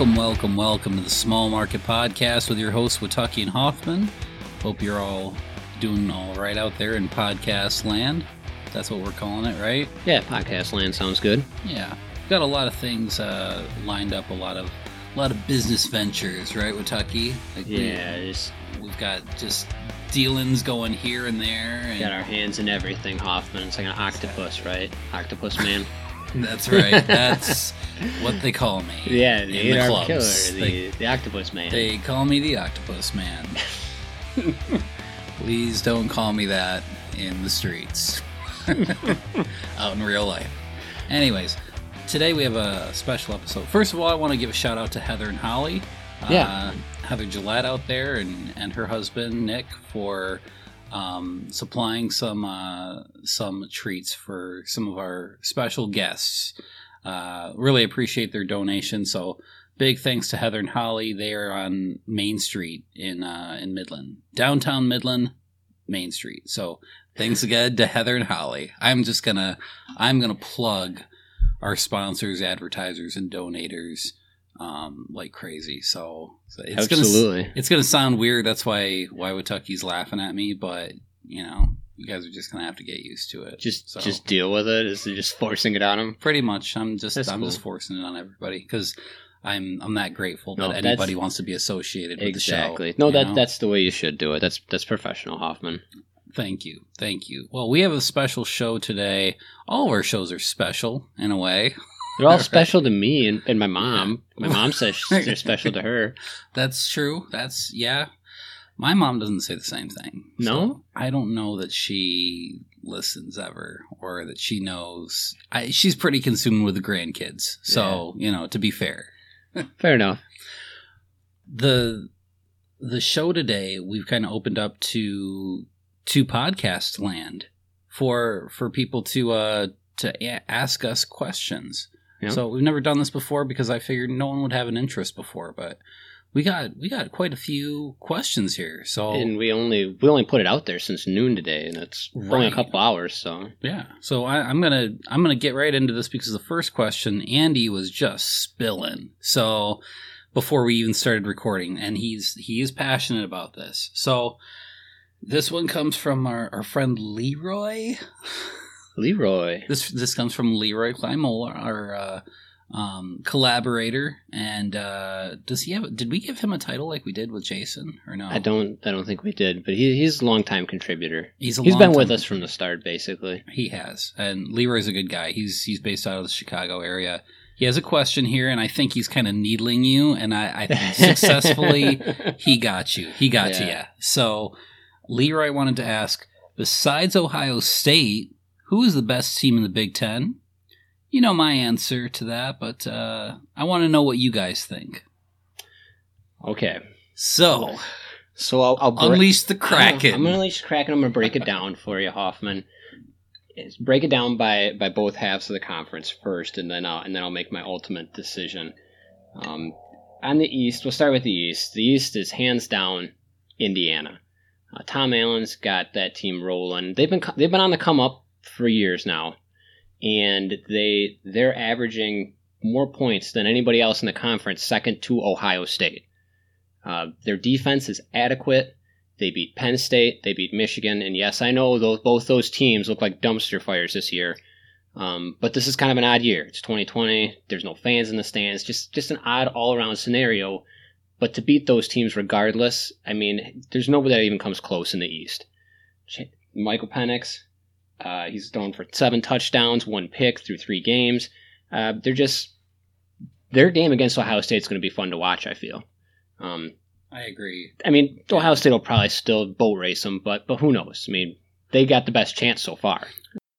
Welcome, welcome, welcome to the Small Market Podcast with your hosts, Watucky and Hoffman. Hope you're all doing all right out there in podcast land. That's what we're calling it, right? Yeah, podcast land sounds good. Yeah. Got a lot of things uh, lined up, a lot of a lot of business ventures, right, Watucky? Like Yeah, just We, we've got just dealings going here and there. And got our hands in everything, Hoffman. It's like an octopus, right? Octopus man. That's right. That's what they call me. Yeah, the the eight-armed clubs. killer, the, the octopus man. They call me the Octopus Man. Please don't call me that in the streets. Out in real life. Anyways, today we have a special episode. First of all, I want to give a shout out to Heather and Holly. Yeah. Uh, Heather Gillette out there and, and her husband, Nick, for um, supplying some uh, some treats for some of our special guests. Uh, really appreciate their donation. So big thanks to Heather and Holly. They are on Main Street in uh, in Midland, downtown Midland, Main Street. So thanks again to Heather and Holly. I'm just gonna I'm gonna plug our sponsors, advertisers, and donators um, like crazy. So, so it's gonna it's gonna sound weird. That's why why Watucky's laughing at me, but you know you guys are just gonna have to get used to it. Just So- just deal with it. Is it just forcing it on them? pretty much. I'm just That's I'm cool. just forcing it on everybody because I'm I'm that grateful No, that anybody wants to be associated with Exactly. the show. No, that know? that's the way you should do it. That's that's professional, Hoffman. Thank you, thank you. Well, we have a special show today. All of our shows are special in a way. They're all special to me and, and my mom. My mom says they're special to her. That's true. That's yeah. My mom doesn't say the same thing. No? I don't know that she listens ever or that she knows. I, she's pretty consumed with the grandkids. So you know, to be fair, Fair enough. the the show today we've kind of opened up to to podcast land for for people to uh to a- ask us questions. Yeah. So we've never done this before because I figured no one would have an interest before, but we got we got quite a few questions here. So And we only we only put it out there since noon today, and it's only a couple hours. So yeah, so I, I'm gonna I'm gonna get right into this because the first question Andy was just spilling. So before we even started recording, and he's he is passionate about this. So this one comes from our, our friend Leroy. Leroy, This this comes from Leroy Kleimola, our uh, um, collaborator. And uh, does he have? Did we give him a title like we did with Jason, or no? I don't I don't think we did, but he, he's a longtime contributor. He's a He's been with us from the start, basically. He has, and Leroy's a good guy. He's he's based out of the Chicago area. He has a question here, and I think he's kind of needling you, and I, I successfully he got you. He got to you. Yeah. So Leroy wanted to ask: besides Ohio State, who is the best team in the Big Ten? You know my answer to that, but uh, I want to know what you guys think. okay, So so I'll, I'll break- unleash the Kraken. I'm gonna unleash the Kraken. I'm gonna break it down for you, Hoffman. Break it down by by both halves of the conference first, and then I'll and then I'll make my ultimate decision. Um, on the East, we'll start with the East. The East is hands down Indiana. Uh, Tom Allen's got that team rolling. They've been they've been on the come up for years now, and they they're averaging more points than anybody else in the conference, second to Ohio State. Uh, their defense is adequate. They beat Penn State. They beat Michigan. And yes, I know those, both those teams look like dumpster fires this year. Um, but this is kind of an odd year. It's 2020. There's no fans in the stands. Just just an odd all around scenario. But to beat those teams regardless, I mean, there's nobody that even comes close in the East. Ch- Michael Penix, uh, he's thrown for seven touchdowns, one pick through three games. Uh, they're just their game against Ohio State is going to be fun to watch. I feel. Um, I agree. I mean, Ohio State will probably still boat race them, but but who knows? I mean, they got the best chance so far.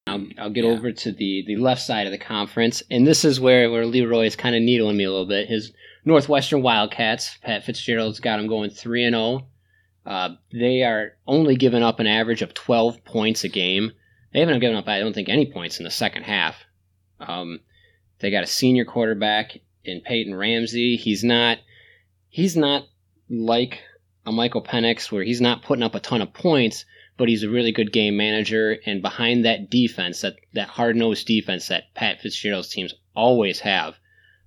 I'll, I'll get Yeah. over to the, the left side of the conference, and this is where, where Leroy is kind of needling me a little bit. His Northwestern Wildcats, Pat Fitzgerald's got them going 3 and 0. Uh, they are only giving up an average of 12 points a game. They haven't given up, I don't think, any points in the second half. Um, they got a senior quarterback in Peyton Ramsey. He's not he's not like a Michael Penix where he's not putting up a ton of points, but he's a really good game manager. And behind that defense, that, that hard nosed defense that Pat Fitzgerald's teams always have,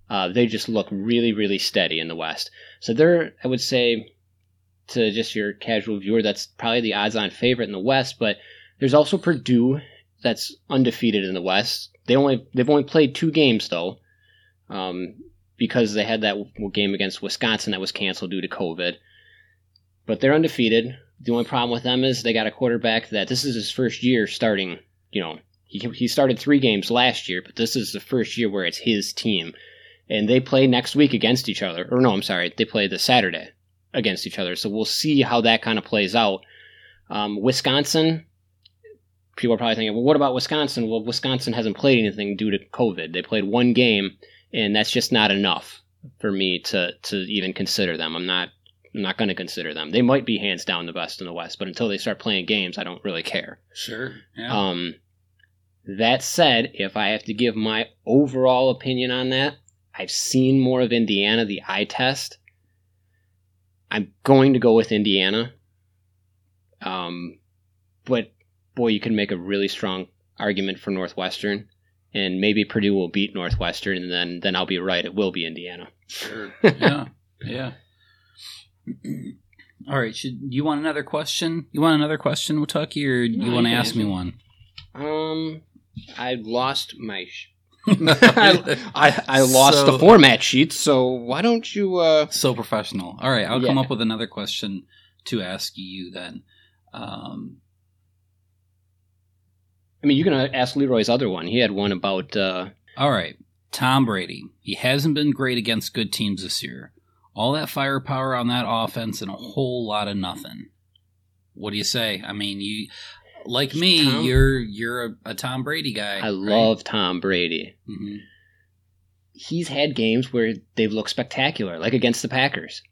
Uh, they just look really, really steady in the West. So they're, I would say, to just your casual viewer, that's probably the odds-on favorite in the West. But there's also Purdue that's undefeated in the West. They only they've only played two games though, um, because they had that game against Wisconsin that was canceled due to COVID. But they're undefeated. The only problem with them is they got a quarterback that this is his first year starting. You know, he he started three games last year, but this is the first year where it's his team, and they play next week against each other. Or no, I'm sorry, they play the Saturday against each other. So we'll see how that kind of plays out. Um, Wisconsin, people are probably thinking, well, what about Wisconsin? Well, Wisconsin hasn't played anything due to COVID. They played one game, and that's just not enough for me to to even consider them. I'm not I'm not going to consider them. They might be hands down the best in the West, but until they start playing games, I don't really care. Sure. Yeah. Um, that said, if I have to give my overall opinion on that, I've seen more of Indiana, the eye test. I'm going to go with Indiana. Um, but boy, you can make a really strong argument for Northwestern, and maybe Purdue will beat Northwestern, and then then I'll be right. It will be Indiana. Sure. yeah. Yeah. All right. Should you want another question? You want another question, Watucky, or No, you you want to ask me one? Um, I lost my. Sh- I, I I lost So- the format sheet, so why don't you? uh So professional. All right, I'll come up with another question to ask you then. Um, I mean, you can uh, ask Leroy's other one. He had one about. uh all right, Tom Brady. He hasn't been great against good teams this year. All that firepower on that offense and a whole lot of nothing. What do you say? I mean, you like me, Tom- you're you're a, a Tom Brady guy. I love Tom Brady. hmm He's had games where they've looked spectacular, like against the Packers.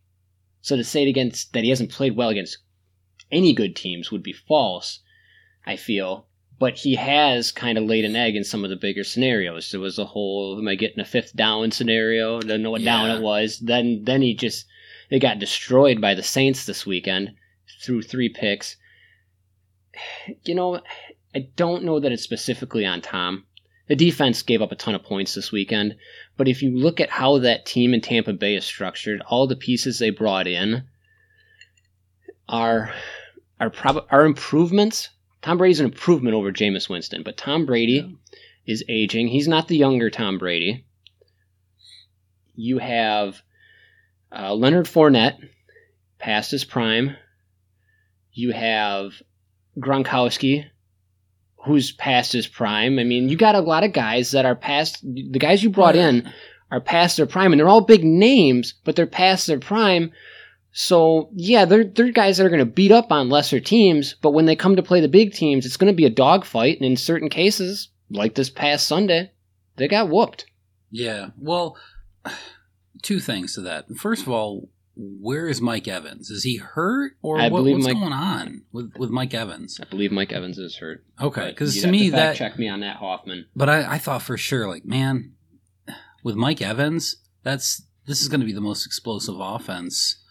So to say it against that he hasn't played well against any good teams would be false. I feel, but he has kind of laid an egg in some of the bigger scenarios. There was a whole "Am I getting a fifth down?" scenario. Don't know what down it was. Then then he just they got destroyed by the Saints this weekend through three picks. You know, I don't know that it's specifically on Tom. The defense gave up a ton of points this weekend, but if you look at how that team in Tampa Bay is structured, all the pieces they brought in are are prob- are improvements. Tom Brady's an improvement over Jameis Winston, but Tom Brady Yeah. is aging. He's not the younger Tom Brady. You have uh, Leonard Fournette past his prime. You have Gronkowski, who's past his prime. I mean, you got a lot of guys that are past the guys you brought in are past their prime, and they're all big names, but they're past their prime. So yeah, they're they're guys that are going to beat up on lesser teams, but when they come to play the big teams, it's going to be a dogfight, and in certain cases, like this past Sunday, they got whooped. Yeah. Well, two things to that. First of all, where is Mike Evans? Is he hurt or what, what's Mike- going on with with Mike Evans? I believe Mike Evans is hurt. Okay, because to me fact that check me on that Hoffman. But I, I thought for sure, like, man, with Mike Evans, that's this is going to be the most explosive offense,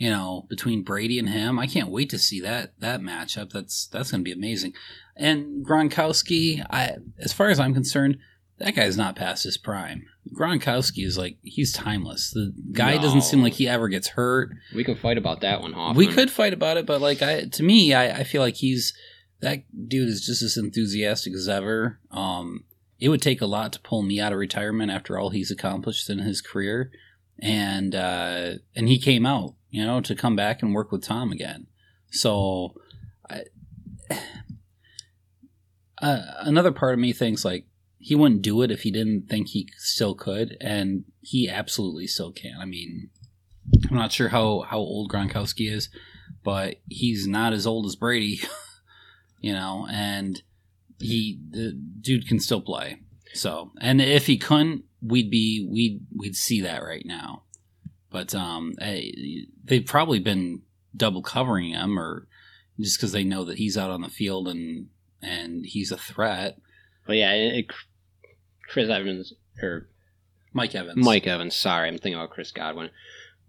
you know, between Brady and him. I can't wait to see that that matchup. That's that's going to be amazing. And Gronkowski, I as far as I'm concerned, that guy's not past his prime. Gronkowski is like he's timeless. The guy No. doesn't seem like he ever gets hurt. We could fight about that one, Hoffman. We could fight about it, but like I, to me, I, I feel like he's that dude is just as enthusiastic as ever. Um, it would take a lot to pull me out of retirement after all he's accomplished in his career, and uh, and he came out, you know, to come back and work with Tom again. So, I, uh, another part of me thinks like he wouldn't do it if he didn't think he still could, and he absolutely still can. I mean, I'm not sure how how old Gronkowski is, but he's not as old as Brady, you know, and he the dude can still play. So, and if he couldn't, we'd be we'd we'd see that right now. But um, they've probably been double covering him, or just because they know that he's out on the field and and he's a threat. But yeah, it- Chris Evans or Mike Evans, Mike Evans. Sorry, I'm thinking about Chris Godwin.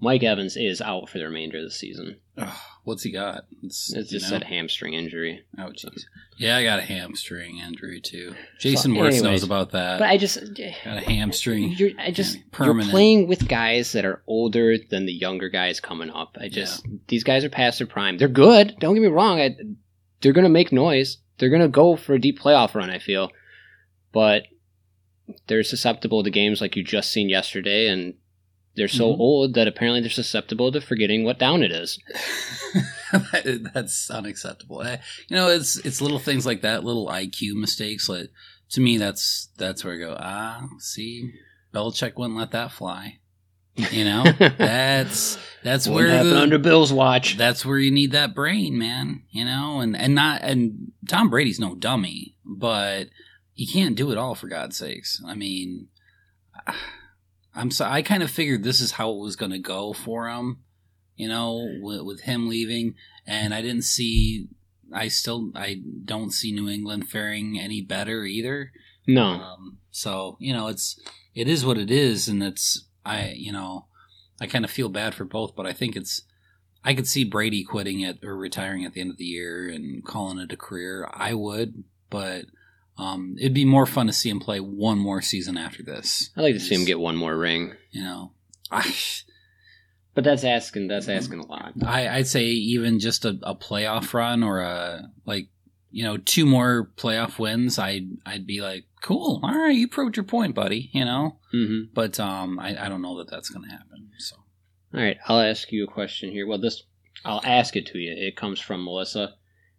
Mike Evans is out for the remainder of the season. Ugh, what's he got? It's just you said hamstring injury. Oh, jeez. Yeah, I got a hamstring injury too. Jason So, Wirtz knows about that. But I just eh, got a hamstring. you're I just Yeah, you're playing with guys that are older than the younger guys coming up. I just these guys are past their prime. They're good. Don't get me wrong. I, they're gonna make noise. They're gonna go for a deep playoff run. I feel, but they're susceptible to games like you just seen yesterday, and they're so Mhm. old that apparently they're susceptible to forgetting what down it is. That's unacceptable. Eh, You know, it's it's little things like that, little IQ mistakes. Like to me, that's that's where I go. Ah, see, Belichick wouldn't let that fly. You know, that's that's where happened under Bill's watch? that's where you need that brain, man. You know, and and not and Tom Brady's no dummy, but he can't do it all for God's sakes. I mean, I'm so I kind of figured this is how it was going to go for him. You know, with, with him leaving, and I didn't see. I still I don't see New England faring any better either. no, Um, so you know, it's it is what it is, and it's I you know I kind of feel bad for both, but I think it's I could see Brady quitting it or retiring at the end of the year and calling it a career. I would, but um, it'd be more fun to see him play one more season after this. I'd like to see him get one more ring, You know, I but that's asking that's asking a lot. I I'd say even just a, a playoff run or a like you know two more playoff wins. I'd I'd be like, cool, all right, you proved your point, buddy. You know. hmm but um, I, I don't know that that's going to happen. So All right, I'll ask you a question here. Well, this I'll ask it to you. It comes from Melissa.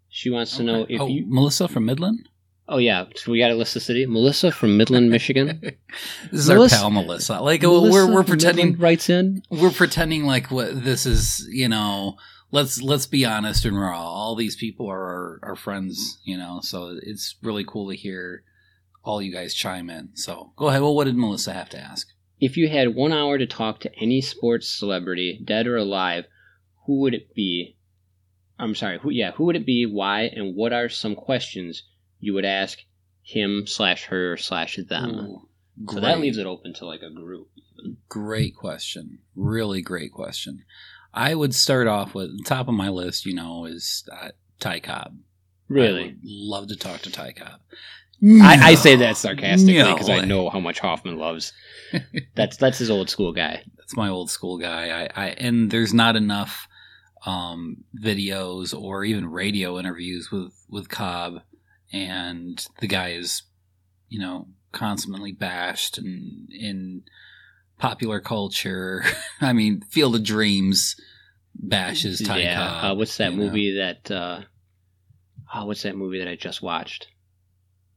She wants to know if oh, you. Melissa from Midland. Oh yeah, so we got to list the city. Melissa from Midland, Michigan. this is Melissa- our pal Melissa. Like Melissa we're we're pretending Midland writes in. we're pretending like what this is. You know, let's let's be honest and raw. All these people are our, our friends. You know, so it's really cool to hear all you guys chime in. So go ahead. Well, what did Melissa have to ask? If you had one hour to talk to any sports celebrity, dead or alive, who would it be? I'm sorry. Who? Yeah, who would it be? Why? And what are some questions you would ask him slash her slash them? Ooh, So that leaves it open to like a group. Great question. Really great question. I would start off with the top of my list. You know, is uh, Ty Cobb. Really, love to talk to Ty Cobb. I, I say that sarcastically No because I know how much Hoffman loves. That's that's his old school guy. That's my old school guy. I, I and there's not enough um, videos or even radio interviews with with Cobb, and the guy is, you know, constantly bashed and in popular culture. I mean, Field of Dreams bashes Ty yeah. Cobb. Uh, what's that you know. movie that? Uh, oh, what's that movie that I just watched?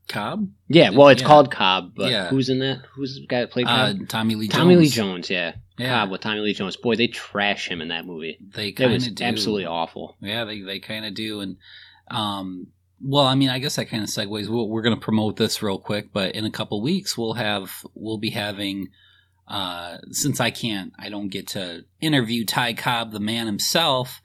Cobb? Yeah, well, it's Yeah. called Cobb, but Yeah. who's in that? Who's the guy that played Uh, Cobb? Tommy Lee. Jones. Tommy Lee Jones. Jones. Yeah. Yeah, Cobb with Tommy Lee Jones. Boy, they trash him in that movie. they kind of do. absolutely awful. Yeah, they they kind of do, and um, well, I mean, I guess that kind of segues. We'll, we're going to promote this real quick, but in a couple weeks, we'll have we'll be having. Uh, since I can't, I don't get to interview Ty Cobb, the man himself.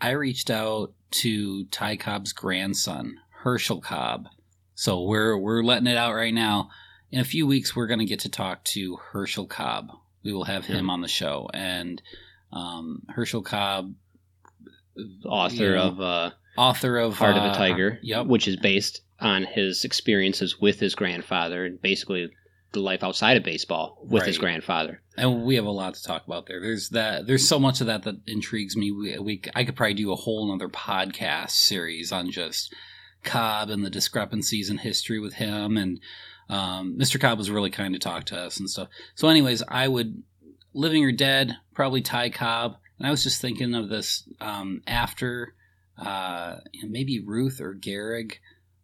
I reached out to Ty Cobb's grandson, Herschel Cobb. So we're we're letting it out right now. In a few weeks, we're going to get to talk to Herschel Cobb. We will have him on the show, and um, Herschel Cobb Author Yeah. of uh, author of Heart of uh, a Tiger, Yep. which is based on his experiences with his grandfather and basically the life outside of baseball with his grandfather. and we have a lot to talk about there. There's that. There's so much of that that intrigues me. We, we I could probably do a whole other podcast series on just Cobb and the discrepancies in history with him. And um, Mr. Cobb was really kind to talk to us and stuff. So, anyways, I would living or dead probably Ty Cobb. And I was just thinking of this um, after uh, maybe Ruth or Gehrig.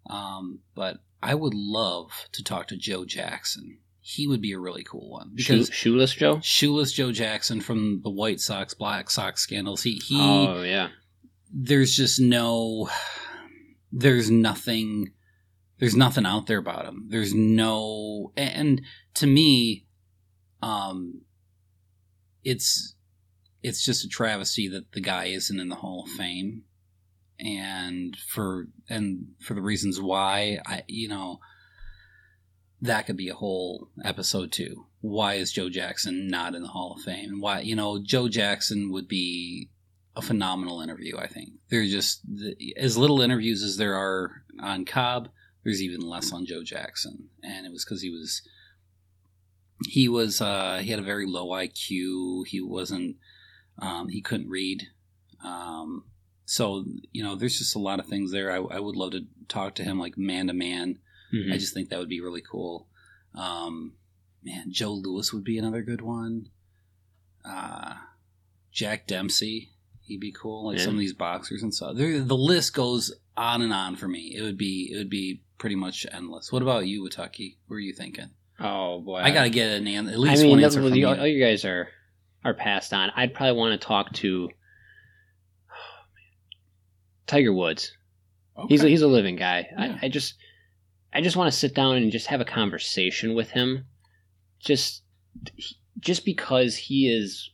Um, but I would love to talk to Joe Jackson. He would be a really cool one Shoe, because shoeless Joe. shoeless Joe Jackson from the White Sox, Black Sox scandals. He he. oh yeah, There's just no. There's nothing. There's nothing out there about him. There's no, and to me, um, it's it's just a travesty that the guy isn't in the Hall of Fame, and for and for the reasons why I you know that could be a whole episode too. Why is Joe Jackson not in the Hall of Fame? Why, you know, Joe Jackson would be a phenomenal interview. I think there's just as little interviews as there are on Cobb. There's even less on Joe Jackson, and it was because he was he was uh, he had a very low IQ. He wasn't um, he couldn't read. Um, so you know, there's just a lot of things there. I, I would love to talk to him like man to man. I just think that would be really cool. Um, man, Joe Louis would be another good one. Uh, Jack Dempsey, he'd be cool. Like Yeah. some of these boxers and stuff. There, the list goes on and on for me. It would be it would be pretty much endless. What about you, Wataki? What are you thinking? Oh boy, I gotta get an an- at least I mean, one answer from you, you. all you guys are are passed on. I'd probably want to talk to Tiger Woods. He's a, he's a living guy. Yeah. I, I just I just want to sit down and just have a conversation with him. Just just because he is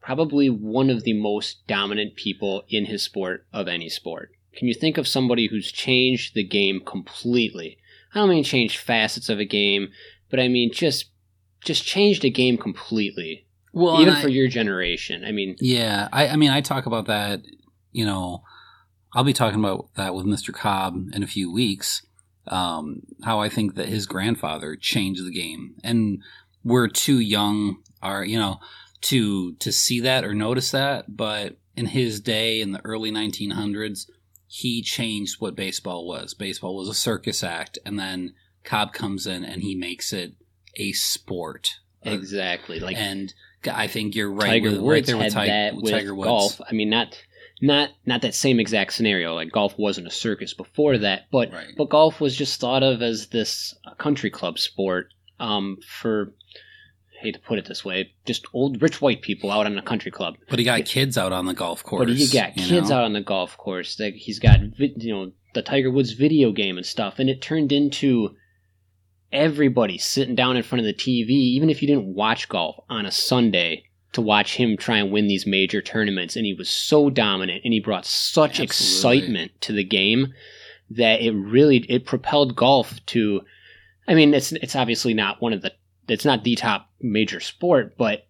probably one of the most dominant people in his sport of any sport. Can you think of somebody who's changed the game completely? I don't mean changed facets of a game, but I mean just just changed a game completely, well, even and I- for your generation. I mean, Yeah, I, I mean, I talk about that. You know, I'll be talking about that with Mr. Cobb in a few weeks. Um, how I think that his grandfather changed the game, and we're too young, are you know, to to see that or notice that. But in his day, in the early 1900s, he changed what baseball was. Baseball was a circus act, and then Cobb comes in and he makes it a sport. exactly. Like and I think you're right. Tiger with, Woods right there with, Ti- with with Tiger Woods. golf. I mean, not not not that same exact scenario. Like golf wasn't a circus before that, but Right. but golf was just thought of as this country club sport um, for. I hate to put it this way, just old rich white people out on a country club. But he got kids out on the golf course. But you got kids know? out on the golf course. Like he's got you know the Tiger Woods video game and stuff, and it turned into everybody sitting down in front of the TV, even if you didn't watch golf on a Sunday, to watch him try and win these major tournaments. And he was so dominant, and he brought such Absolutely. excitement to the game that it really it propelled golf to. I mean, it's it's obviously not one of the it's not the top major sport, but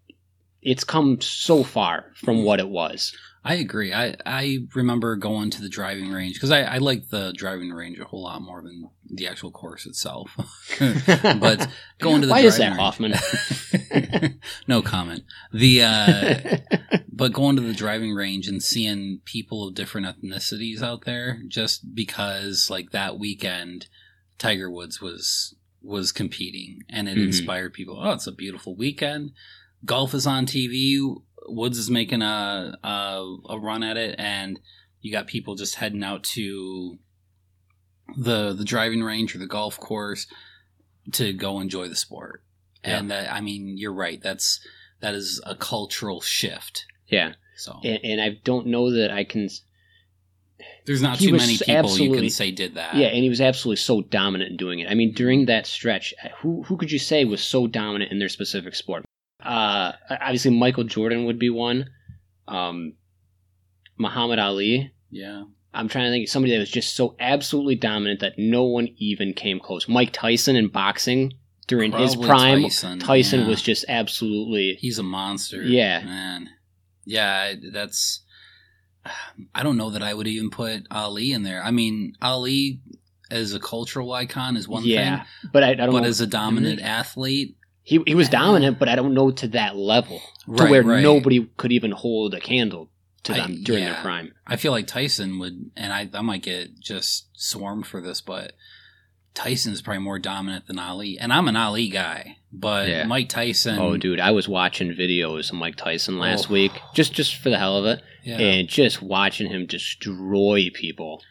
it's come so far from what it was. I agree. I, I remember going to the driving range because I, I like the driving range a whole lot more than the actual course itself. but going to the Why is that, driving Hoffman? range- no comment. The uh, but going to the driving range and seeing people of different ethnicities out there just because like that weekend Tiger Woods was was competing and it Mhm. inspired people. Oh, it's a beautiful weekend. Golf is on TV. Woods is making a, a a run at it and you got people just heading out to the the driving range or the golf course to go enjoy the sport. And that I mean, you're right. That's that is a cultural shift. yeah, So and, and I don't know that I can. there's not too many people you can say did that. Yeah, and he was absolutely so dominant in doing it. I mean, during that stretch, who who could you say was so dominant in their specific sport? Uh, obviously, Michael Jordan would be one. Um, Muhammad Ali. yeah. I'm trying to think of somebody that was just so absolutely dominant that no one even came close. Mike Tyson in boxing during his prime, Tyson, Tyson yeah. was just absolutely He's a monster. Yeah. man. Yeah, that's. I don't know that I would even put Ali in there. I mean, Ali as a cultural icon is one yeah. thing, But I, I don't but know. as a dominant athlete, he he was dominant, but I don't know to that level to right, where right. nobody could even hold a candle to I- them during yeah. their prime. I feel like Tyson would, and I, I might get just swarmed for this, but Tyson's probably more dominant than Ali. And I'm an Ali guy, but Yeah. Mike Tyson. oh, dude, I was watching videos of Mike Tyson oh. last Oh. week just just for the hell of it, yeah. and just watching him destroy people.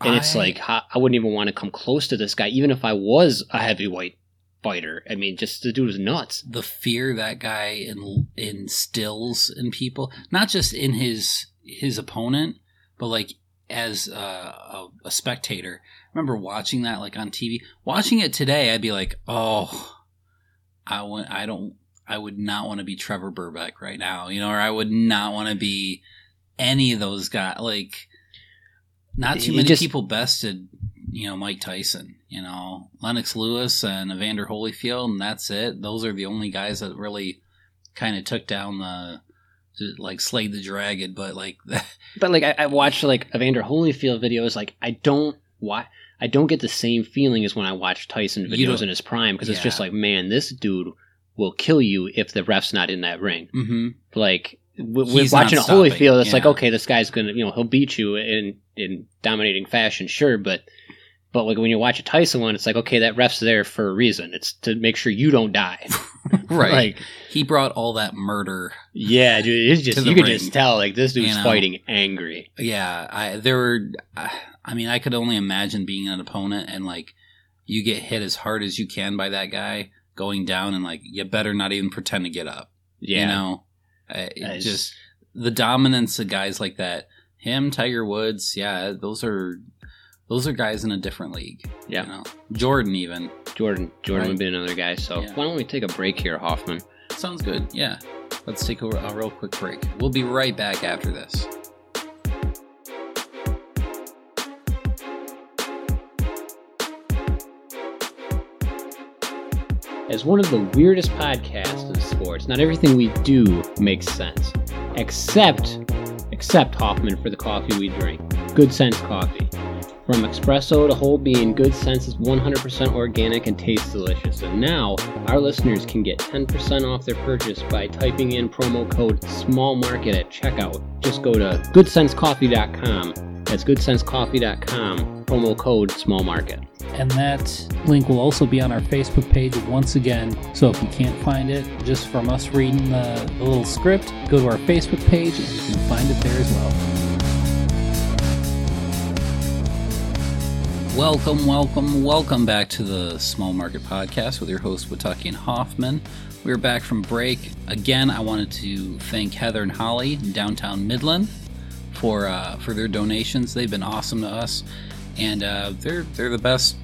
And it's I- like I wouldn't even want to come close to this guy, even if I was a heavyweight fighter. I mean, just the dude was nuts. the fear that guy in, instills in people, not just in his his opponent, but like as a, a, a spectator. I remember watching that like on TV. Watching it today, I'd be like, oh, I want, I don't, I would not want to be Trevor Berbick right now, you know, or I would not want to be any of those guys. Like, not too many just- people bested you know Mike Tyson. You know Lennox Lewis and Evander Holyfield, and that's it. Those are the only guys that really kind of took down the like slayed the dragon. But like, but like I, I watched like Evander Holyfield videos. Like I don't why I don't get the same feeling as when I watch Tyson videos in his prime because it's just like man, this dude will kill you if the ref's not in that ring. hmm Like with watching a Holyfield, it's like okay, this guy's gonna you know he'll beat you in in dominating fashion, sure, but. But like when you watch a Tyson one, it's like okay, that ref's there for a reason. It's to make sure you don't die. right. like he brought all that murder. yeah, dude, it's just you could ring. just tell like this dude's You know? fighting angry. Yeah, I there were. I mean, I could only imagine being an opponent and like you get hit as hard as you can by that guy going down, and like you better not even pretend to get up. Yeah, You know, It's- just the dominance of guys like that. Him, Tiger Woods, yeah, those are those are guys in a different league. Yeah. you know? Jordan even Jordan. Jordan Right. would be another guy. So Yeah. why don't we take a break here, Hoffman? sounds good. Yeah, let's take a, a real quick break. We'll be right back after this. As one of the weirdest podcasts in sports, not everything we do makes sense, except except Hoffman for the coffee we drink. Good Sense coffee. From espresso to whole bean, Good Sense is 100% organic and tastes delicious. And now, our listeners can get 10% off their purchase by typing in promo code SMALLMARKET at checkout. Just go to goodsensecoffee.com. That's goodsensecoffee.com, promo code SMALLMARKET. and that link will also be on our Facebook page once again. So if you can't find it just from us reading the, the little script, go to our Facebook page and you can find it there as well. Welcome, welcome, welcome back to the Small Market Podcast with your host Wataki and Hoffman. We're back from break. Again, I wanted to thank Heather and Holly in downtown Midland for uh, for their donations. They've been awesome to us, and uh, they're they're the best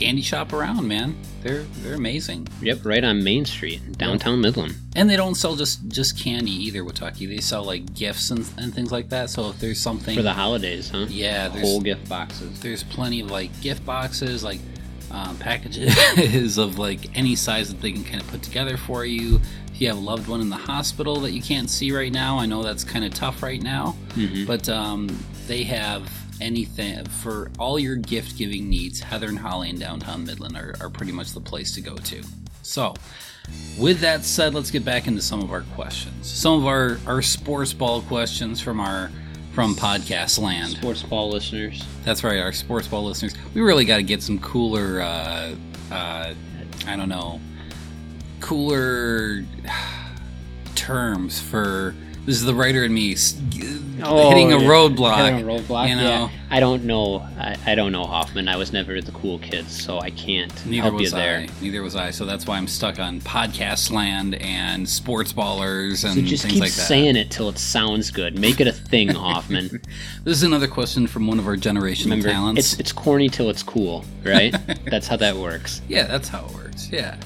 candy shop around, man. They're they're amazing, Yep, right on Main Street, in downtown Midland. and they don't sell just just candy either. Wataki, they sell like gifts and, and things like that. So if there's something For the holidays, huh? yeah, there's Whole gift boxes. there's plenty of like gift boxes like um, packages of like any size that they can kind of put together for you if you have a loved one in the hospital that you can't see right now i know that's kind of tough right now Mhm. but um, they have anything for all your gift giving needs heather and holly in downtown midland are, are pretty much the place to go to so with that said let's get back into some of our questions some of our our sports ball questions from our from podcast land Sports ball listeners. that's right, our sports ball listeners. We really got to get some cooler, uh, uh, I don't know, cooler terms for. This is the writer in me s- hitting a Oh, roadblock. Hitting a roadblock. you know. yeah. I don't know. I, I don't know Hoffman. I was never the cool kid, so I can't Neither help you was there. I. Neither was I. So that's why I'm stuck on podcast land and sports ballers and So just things keep like that. saying it till it sounds good. Make it a thing, Hoffman. This is another question from one of our generational Remember, talents. it's it's corny till it's cool, right? That's how that works. Yeah, that's how it works. Yeah.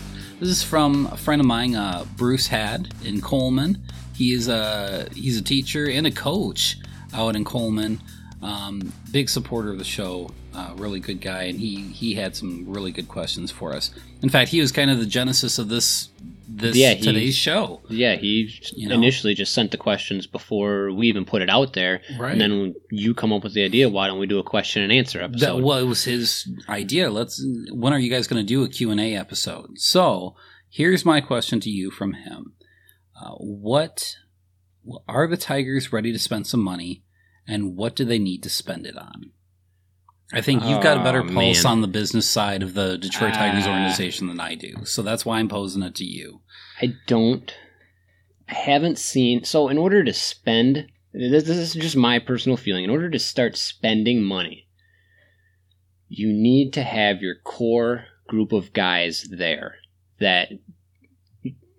This is from a friend of mine, uh, Bruce Had in Coleman. He is a he's a teacher and a coach out in Coleman. Um, big supporter of the show. Uh, really good guy, and he he had some really good questions for us. In fact, he was kind of the genesis of this this Yeah, he- today's show. Yeah, he You know? initially just sent the questions before we even put it out there, Right. and then you come up with the idea. Why don't we do a question and answer That, episode? well, it was his idea. Let's. When are you guys going to do a Q and A episode? So here's my question to you from him: uh, What are the Tigers ready to spend some money, and what do they need to spend it on? I think you've got a better Oh, pulse man. on the business side of the Detroit Tigers Ah. organization than I do, so that's why I'm posing it to you. I don't. I haven't seen. So, in order to spend, this, this is just my personal feeling. In order to start spending money, you need to have your core group of guys there that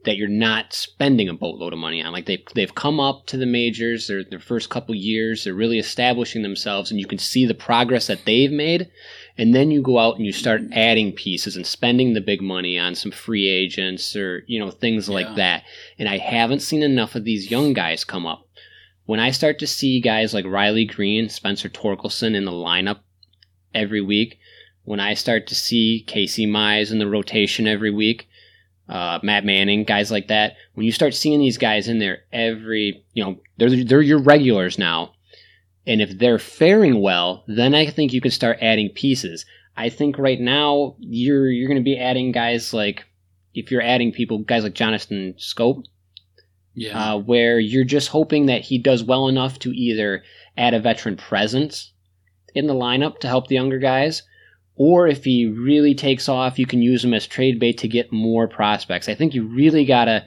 that you're not spending a boatload of money on. Like they they've come up to the majors, their their first couple years, they're really establishing themselves, and you can see the progress that they've made. And then you go out and you start adding pieces and spending the big money on some free agents or you know things like that. And I haven't seen enough of these young guys come up. When I start to see guys like Riley Greene, Spencer Torkelson in the lineup every week, when I start to see Casey Mize in the rotation every week, uh, Matt Manning, guys like that, when you start seeing these guys in there every, you know, they're they're your regulars now, and if they're faring well, then I think you can start adding pieces. I think right now you're you're going to be adding guys like if you're adding people, guys like Jonathan Schoop, Yeah. uh, where you're just hoping that he does well enough to either add a veteran presence in the lineup to help the younger guys, or if he really takes off, you can use him as trade bait to get more prospects. I think you really gotta.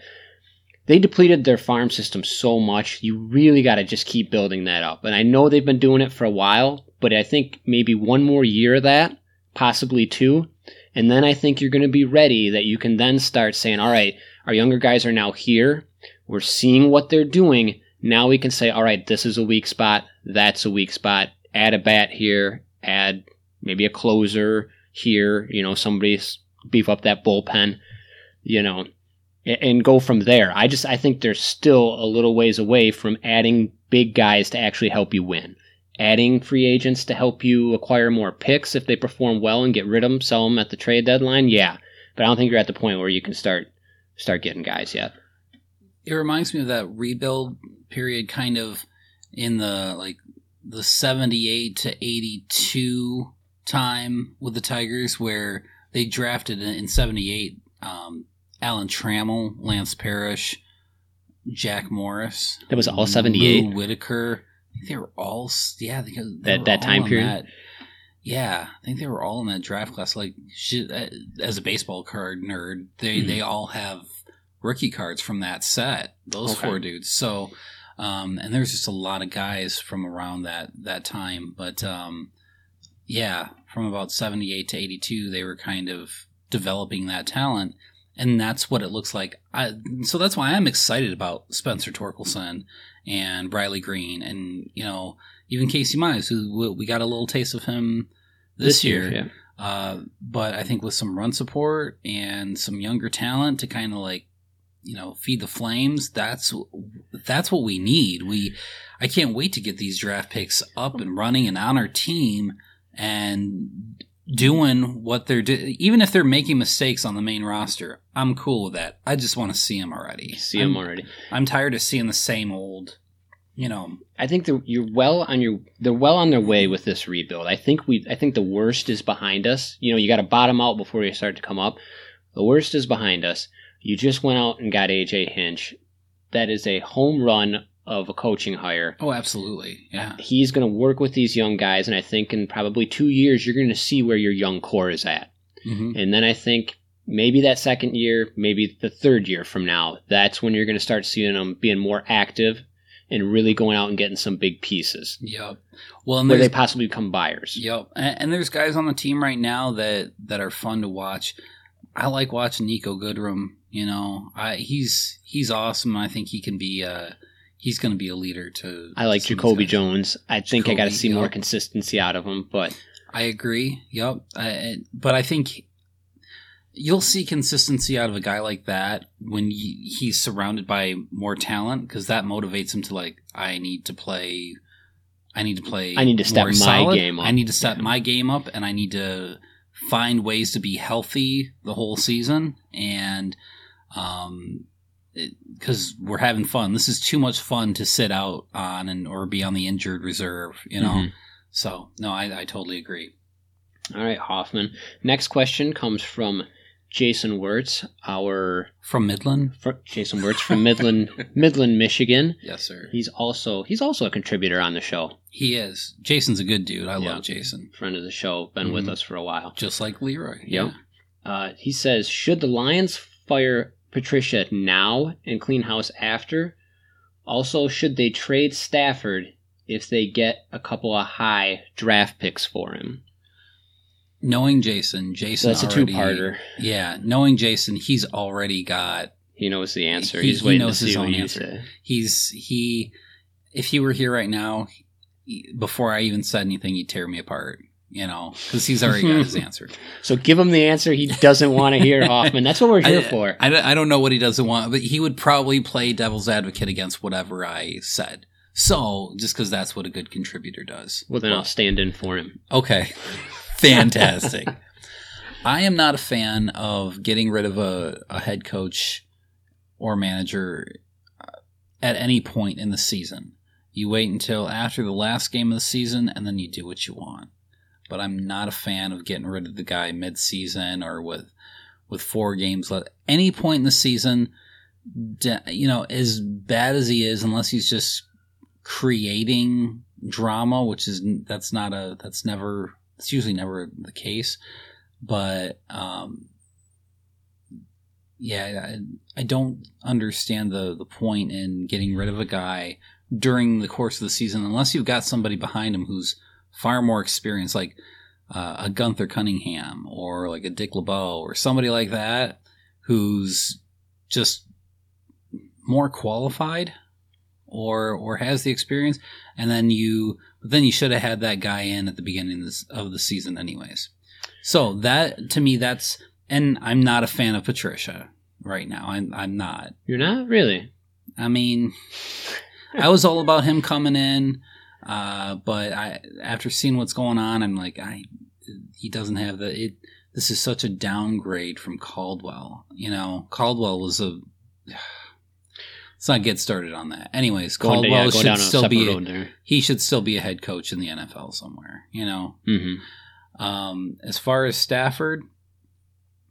They depleted their farm system so much, you really gotta just keep building that up. And I know they've been doing it for a while, but I think maybe one more year of that, possibly two, and then I think you're going to be ready that you can then start saying, all right, our younger guys are now here. We're seeing what they're doing. Now we can say, all right, this is a weak spot. That's a weak spot. Add a bat here. Add maybe a closer here. You know, somebody beef up that bullpen, you know, a- and go from there. I just, I think they're still a little ways away from adding big guys to actually help you win adding free agents to help you acquire more picks if they perform well and get rid of them, sell them at the trade deadline. Yeah, but I don't think you're at the point where you can start start getting guys yet. it reminds me of that rebuild period kind of in the like the 78 to 82 time with the tigers where they drafted in, in 78 um, alan trammell lance parrish jack morris That was all 78? Lou whitaker I think they were all yeah because they That- were that all time period? that- yeah i think they were all in that draft class like shit, uh, as a baseball card nerd they Mhm. they all have rookie cards from that set those Okay. four dudes so um and there's just a lot of guys from around that that time but um yeah from about 78 to 82 they were kind of developing that talent. And that's what it looks like. I, so that's why i'm excited about spencer torkelson and Riley Greene and you know even Casey Mize who we- got a little taste of him this, year, yeah. uh, but I think with some run support and some younger talent to kind of like you know feed the flames that's that's what we need. We I can't wait to get these draft picks up and running and on our team and doing what they're doing even if they're making mistakes on the main roster I'm cool with that I just want to see them already See I'm- them already. I'm tired of seeing the same old, you know. I think they're, you're well on your they're well on their way with this rebuild. I think we I think the worst is behind us. You know, you got to bottom out before you start to come up. The worst is behind us. You just went out and got AJ Hinch. That is a home run of a coaching hire. Oh, absolutely, yeah. He's going to work with these young guys, and I think in probably two years you're going to see where your young core is at. hmm And then I think maybe that second year, maybe the third year from now, that's when you're going to start seeing them being more active and really going out and getting some big pieces Yep. Well, and where they possibly become buyers. yep, and, and there's guys on the team right now that that are fun to watch. I like watching Niko Goodrum. You know, I he's he's awesome. I think he can be. Uh, he's going to be a leader to. I like some of these Jacoby. Jones. I think I got to Jacoby, see more consistency out of him, but I agree. Yep. I, but I think you'll see consistency out of a guy like that when he, he's surrounded by more talent because that motivates him to like I need to play. I need to play. I need to step my solid. game up. I need to step Yeah. my game up, and I need to find ways to be healthy the whole season and um because we're having fun this is too much fun to sit out on and or be on the injured reserve you know Mhm. so no, I, I totally agree. all right, Hoffman. Next question comes from Jason Wirtz, our From Midland, Jason Wirtz from Midland, Midland, Michigan. yes, sir. He's also he's also a contributor on the show, He is. Jason's a good dude. I Yeah. love Jason, friend of the show, been with Mhm. us for a while. just like Leroy. Yep. Uh, he says, should the Lions fire Patricia now and clean house after? Also, should they trade Stafford if they get a couple of high draft picks for him? Knowing Jason, So Jason. that's a two-parter. Yeah, knowing Jason, he's already got. He knows the answer. He- He's he knows to his own answer. say. He's he. If he were here right now, he- before I even said anything, he'd tear me apart. You know, because he's already got his answer. So give him the answer he doesn't want to hear, Hoffman. That's what we're here I, for. I, don't- I don't know what he doesn't want, but he would probably play devil's advocate against whatever I said. So, just because that's what a good contributor does. Well, then I'll stand in for him. Okay. fantastic. I am not a fan of getting rid of a, a head coach or manager uh, at any point in the season. You wait until after the last game of the season and then you do what you want. But I'm not a fan of getting rid of the guy mid-season or with with four games left. Any point in the season, you know, as bad as he is, unless he's just creating drama, which is that's not a that's never it's usually never the case. But um, yeah, I, I don't understand the the point in getting rid of a guy during the course of the season unless you've got somebody behind him who's far more experienced, like uh, a Gunther Cunningham or like a Dick LeBeau or somebody like that who's just more qualified or or has the experience. And then you then you should have had that guy in at the beginning of, this, of the season anyways. So that to me that's and i'm not a fan of patricia right now. I'm, I'm not. You're not? Really? I mean i was all about him coming in uh, but I, after seeing what's going on, I'm like, I, he doesn't have the. It, this is such a downgrade from Caldwell. You know, Caldwell was a. Let's not get started on that. Anyways, Caldwell should still be. A, he should still be a head coach in the NFL somewhere. You know. Mm-hmm. Um, as far as Stafford,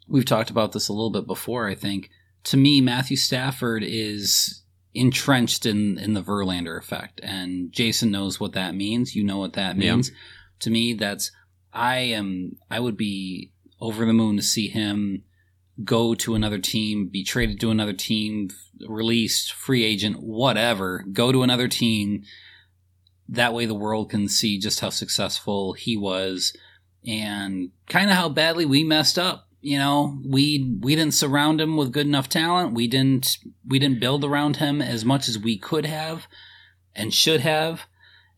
we've talked about this a little bit before. I think to me, Matthew Stafford is entrenched in in the Verlander effect, and Jason knows what that means. You know what that means. Yeah. To me, that's I am. I would be over the moon to see him go to another team, be traded to another team, released, free agent, whatever. Go to another team. That way, the world can see just how successful he was, and kind of how badly we messed up you know we we didn't surround him with good enough talent. We didn't we didn't build around him as much as we could have and should have.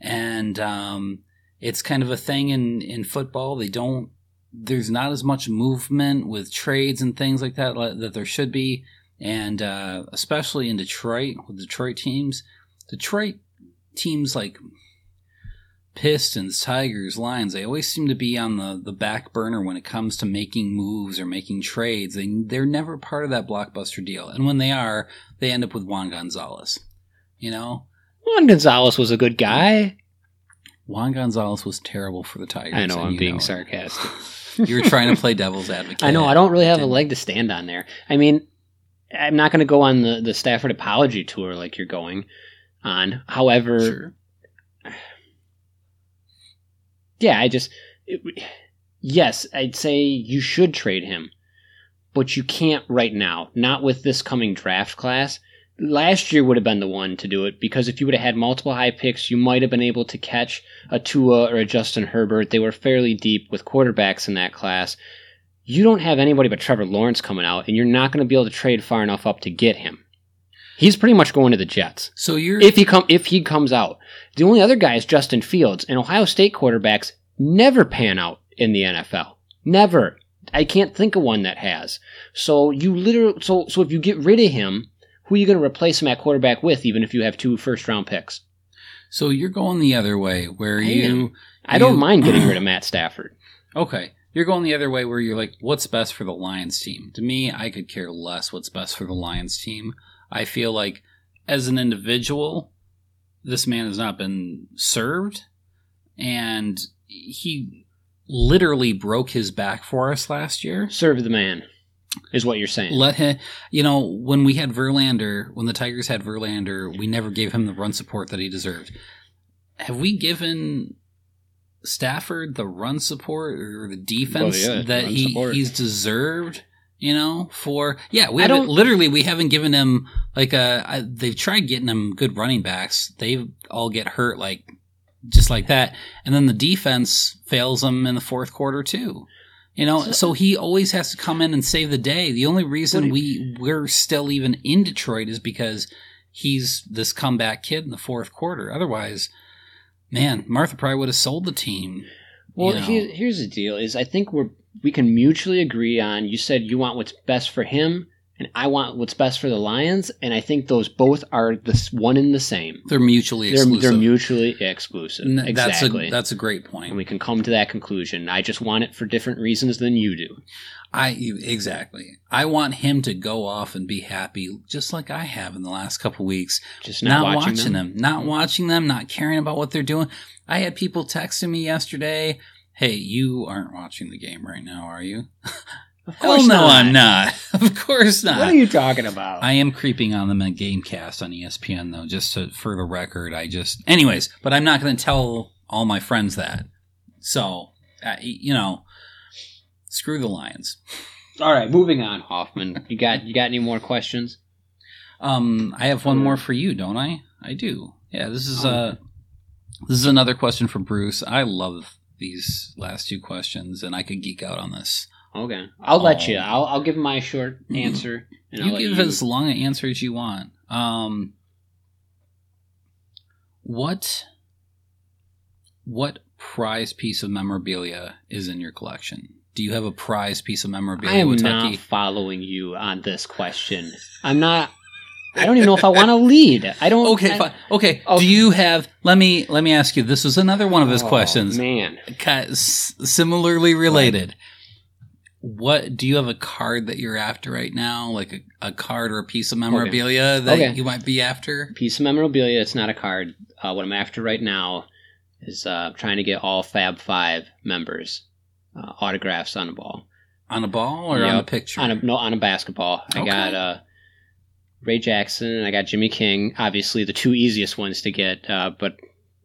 And um, it's kind of a thing in in football. They don't there's not as much movement with trades and things like that that there should be. And uh, especially in detroit with detroit teams detroit teams like Pistons, Tigers, Lions, they always seem to be on the, the back burner when it comes to making moves or making trades. They, they're never part of that blockbuster deal. And when they are, they end up with Juan Gonzalez. You know? Juan Gonzalez was a good guy. Juan Gonzalez was terrible for the Tigers. I know, I'm being sarcastic. you were trying to play devil's advocate. I know, I don't really have a leg to stand on there. I mean, I'm not going to go on the, the Stafford apology tour like you're going on. However, sure yeah, I just it, yes, I'd say you should trade him, but you can't right now. Not with this coming draft class. Last year would have been the one to do it because if you would have had multiple high picks, you might have been able to catch a Tua or a Justin Herbert. They were fairly deep with quarterbacks in that class. You don't have anybody but Trevor Lawrence coming out, and you're not going to be able to trade far enough up to get him. He's pretty much going to the Jets. So you're if he come if he comes out. The only other guy is Justin Fields, and Ohio State quarterbacks never pan out in the NFL. Never. I can't think of one that has. So you literally so so if you get rid of him, who are you going to replace him at quarterback with even if you have two first round picks? So you're going the other way where I you I don't mind getting rid of Matt Stafford. Okay. You're going the other way where you're like, what's best for the Lions team? To me, I could care less what's best for the Lions team. I feel like as an individual, this man has not been served. And he literally broke his back for us last year. Serve the man, is what you're saying. Let him, you know, when we had Verlander, when the Tigers had Verlander, we never gave him the run support that he deserved. Have we given Stafford the run support or the defense well, yeah, that he support. he's deserved? You know, for yeah, we haven't literally we haven't given them like a. I, they've tried getting them good running backs. They all get hurt like just like that. And then the defense fails them in the fourth quarter too. You know, so, so he always has to come in and save the day. The only reason we we're still even in Detroit is because he's this comeback kid in the fourth quarter. Otherwise, man, Martha probably would have sold the team. Well, you know. here's, here's the deal: is I think we're we can mutually agree on. You said you want what's best for him, and I want what's best for the Lions, and I think those both are the one and the same. They're mutually They're, exclusive. they're mutually exclusive. N- exactly. That's a that's a great point. and we can come to that conclusion. I just want it for different reasons than you do. I exactly. I want him to go off and be happy, just like I have in the last couple weeks. Just not, Not, watching, watching, them. them. not watching them, not caring about what they're doing. I had people texting me yesterday. Hey, you aren't watching the game right now, are you? Of Hell no, not. I'm not. of course not. What are you talking about? I am creeping on them at Gamecast on ESPN though, just to, for the record. I just, anyways, but I'm not going to tell all my friends that. So, uh, you know, screw the Lions. All right, moving on, Hoffman. You got you got any more questions? Um, I have one more for you, don't I? I do. Yeah, this is uh this is another question for Bruce. I love these last two questions, and I could geek out on this. Okay, I'll let you. I'll I'll give my short answer. And I'll you let give you- as long an answer as you want. Um, what what prize piece of memorabilia is in your collection? Do you have a prize piece of memorabilia? I am not following you on this question. I'm not. I don't even know if I want to lead. I don't. Okay, I, fine. Okay. Okay. Do you have? Let me let me ask you. This was another one of his Oh, questions. Man, Ki- s- similarly related. What do you have a card that you're after right now? Like a, a card or a piece of memorabilia that Okay. you might be after? piece of memorabilia. It's not a card. Uh, what I'm after right now is uh, trying to get all Fab Five members uh, autographs on a ball. On a ball or on a picture? On a no, on a basketball. I Okay. got uh, Ray Jackson and I got Jimmy King. Obviously, the two easiest ones to get. Uh, but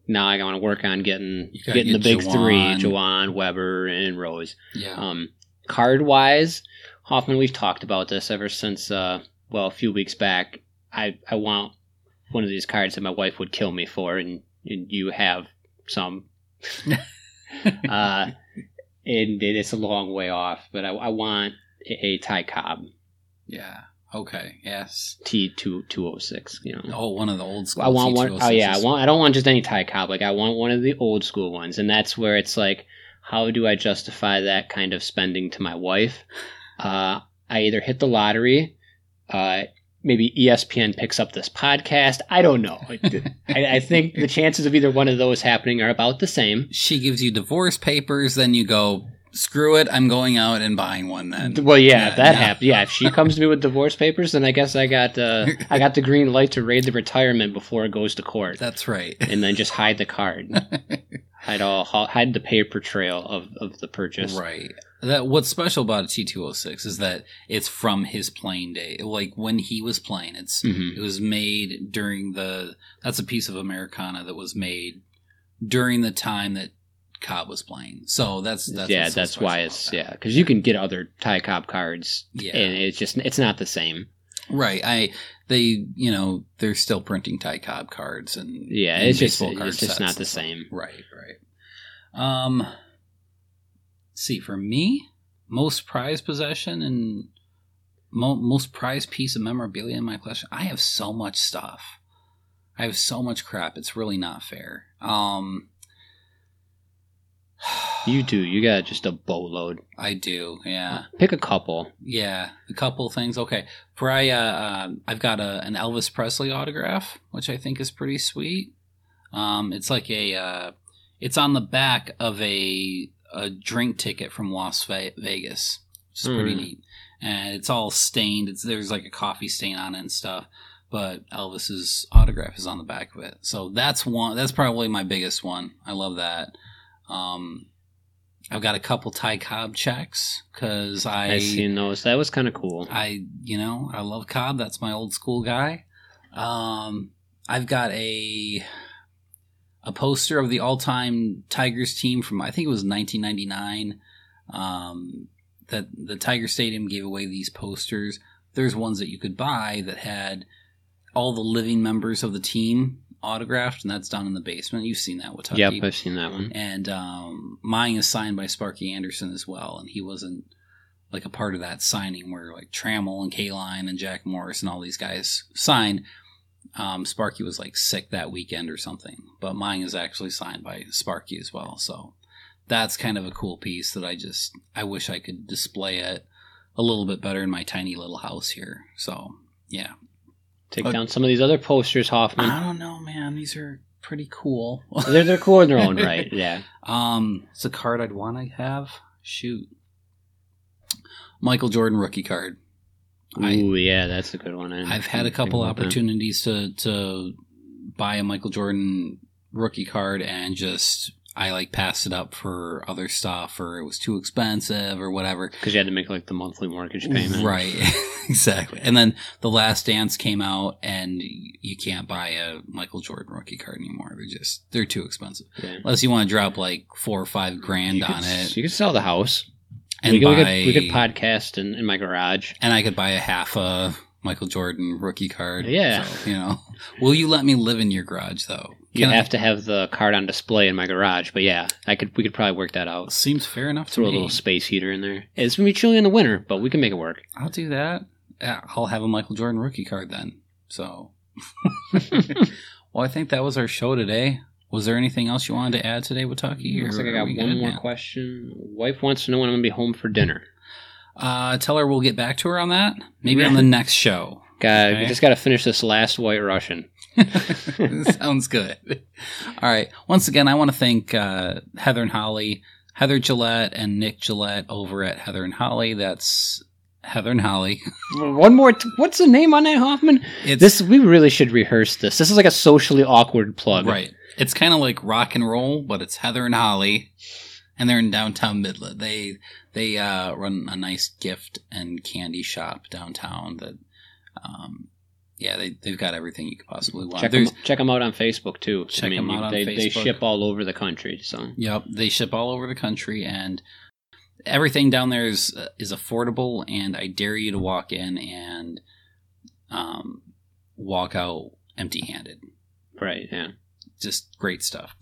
now I want to work on getting getting the big Juwan. three: Juwan, Weber, and Rose. yeah. Um, card wise, Hoffman, we've talked about this ever since. Uh, well, a few weeks back. I I want one of these cards that my wife would kill me for, and, and you have some. uh, and it's a long way off, but I, I want a, a Ty Cobb yeah. Okay. Yes. T two two oh six. You know. Oh, one of the old school. I want one. Oh yeah, I T206s. want. I don't want just any Ty Cobb. Like I want one of the old school ones, and that's where it's like, how do I justify that kind of spending to my wife? Uh, I either hit the lottery, uh, maybe ESPN picks up this podcast. I don't know. I, I think the chances of either one of those happening are about the same. She gives you divorce papers, then you go, screw it, I'm going out and buying one then. Well, yeah, Yeah, if that yeah. happens, yeah, if she comes to me with divorce papers, then I guess I got uh, I got the green light to raid the retirement before it goes to court, That's right. and then just hide the card. hide all hide the paper trail of, of the purchase. Right. That what's special about a T two oh six is that it's from his playing day. Like when he was playing, it's Mhm. it was made during the that's a piece of Americana that was made during the time that Cobb was playing. So that's that's yeah, so that's why it's that. yeah, because you can get other Ty Cobb cards, Yeah. and it's just it's not the same. Right. I they you know they're still printing Ty Cobb cards and Yeah, and it's just card it's just not the same. Right. Right. Um. See, for me, most prized possession and mo- most prized piece of memorabilia in my collection. I have so much stuff. I have so much crap. It's really not fair. Um. You do. You got just a boatload. I do. Yeah. Pick a couple. Yeah, a couple things. Okay, for I, uh, I've got a, an Elvis Presley autograph, which I think is pretty sweet. Um, it's like a, uh, it's on the back of a a drink ticket from Las Vegas, which is pretty Mm. neat, and it's all stained. It's there's like a coffee stain on it and stuff. But Elvis's autograph is on the back of it, so that's one. That's probably my biggest one. I love that. Um, I've got a couple Ty Cobb checks because I I seen those. That was kind of cool. I, you know, I love Cobb. That's my old school guy. Um, I've got a a poster of the all time Tigers team from I think it was 1999. Um, that the Tiger Stadium gave away these posters. There's ones that you could buy that had all the living members of the team autographed, and that's down in the basement. You've seen that with Tucky. Yep, I've seen that one. And um, mine is signed by Sparky Anderson as well, and he wasn't like a part of that signing where like Trammell and Kaline and Jack Morris and all these guys signed. Um, Sparky was like sick that weekend or something, but mine is actually signed by Sparky as well. So that's kind of a cool piece that I just I wish I could display it. a little bit better in my tiny little house here. So yeah, Take Uh, down some of these other posters, Hoffman. I don't know, man. These are pretty cool. they're they're cool in their own right. Yeah. um, it's a card I'd want to have. Shoot, Michael Jordan rookie card. I, Ooh, yeah, that's a good one. I I've had a couple that. opportunities to to buy a Michael Jordan rookie card and just I like passed it up for other stuff or it was too expensive or whatever. because you had to make like the monthly mortgage payment. Right, exactly. And then The Last Dance came out, and you can't buy a Michael Jordan rookie card anymore. They're just they're too expensive. Yeah. Unless you want to drop like four or five grand You on could, it, You could sell the house. and we, buy, could, we could podcast in, in my garage. and I could buy a half a Michael Jordan rookie card. Yeah. So, you know, will you let me live in your garage though? You have to have the card on display in my garage, but yeah, I could. We could probably work that out. Seems fair enough to Throw a me. little space heater in there. It's gonna be chilly in the winter, but we can make it work. I'll do that. I'll have a Michael Jordan rookie card then. So, well, I think that was our show today. Was there anything else you wanted to add today, Wataki? Looks like I got one more man? question. Wife wants to know when I'm gonna be home for dinner. Uh, tell her we'll get back to her on that. Maybe on the next show. Got Okay. we just got to finish this last White Russian. Sounds good. All right. Once again, I want to thank uh, Heather and Holly, Heather Gillette and Nick Gillette over at Heather and Holly. That's Heather and Holly. One more. T- what's the name on that Hoffman? It's This we really should rehearse this. This is like a socially awkward plug. right. It's kind of like rock and roll, but it's Heather and Holly, and they're in downtown Midland. They they uh, run a nice gift and candy shop downtown. That, um, yeah, they they've got everything you could possibly want. Check them, check 'em out on Facebook too. Check them out on they, They ship all over the country. So Yep, they ship all over the country, and everything down there is is affordable. And I dare you to walk in and um, walk out empty-handed. right, yeah. Just great stuff.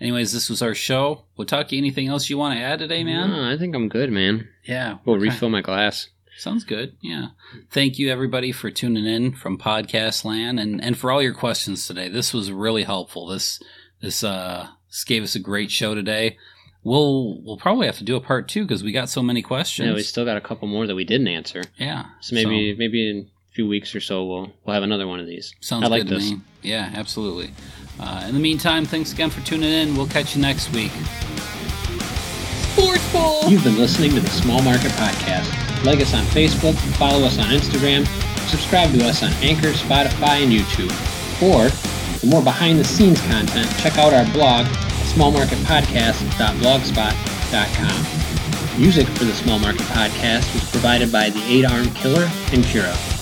Anyways, this was our show. Wataki, anything else you want to add today, man? No, I think I'm good, man. Yeah, We'll refill my glass. Sounds good. Yeah. Thank you everybody for tuning in from Podcast Land and, and for all your questions today. This was really helpful. This this uh this gave us a great show today. We'll we'll probably have to do a part two because we got so many questions. Yeah, we still got a couple more that we didn't answer. Yeah. So maybe maybe in a few weeks or so we'll we'll have another one of these. sounds I like good to this. me. Yeah, absolutely. Uh, in the meantime, thanks again for tuning in. We'll catch you next week. Sports Ball. You've been listening to the Small Market Podcast. Like us on Facebook, follow us on Instagram, subscribe to us on Anchor, Spotify, and YouTube. Or, for more behind the scenes content, check out our blog, smallmarketpodcast.blogspot.com. Music for the Small Market Podcast was provided by the Eight Arm Killer and Kira.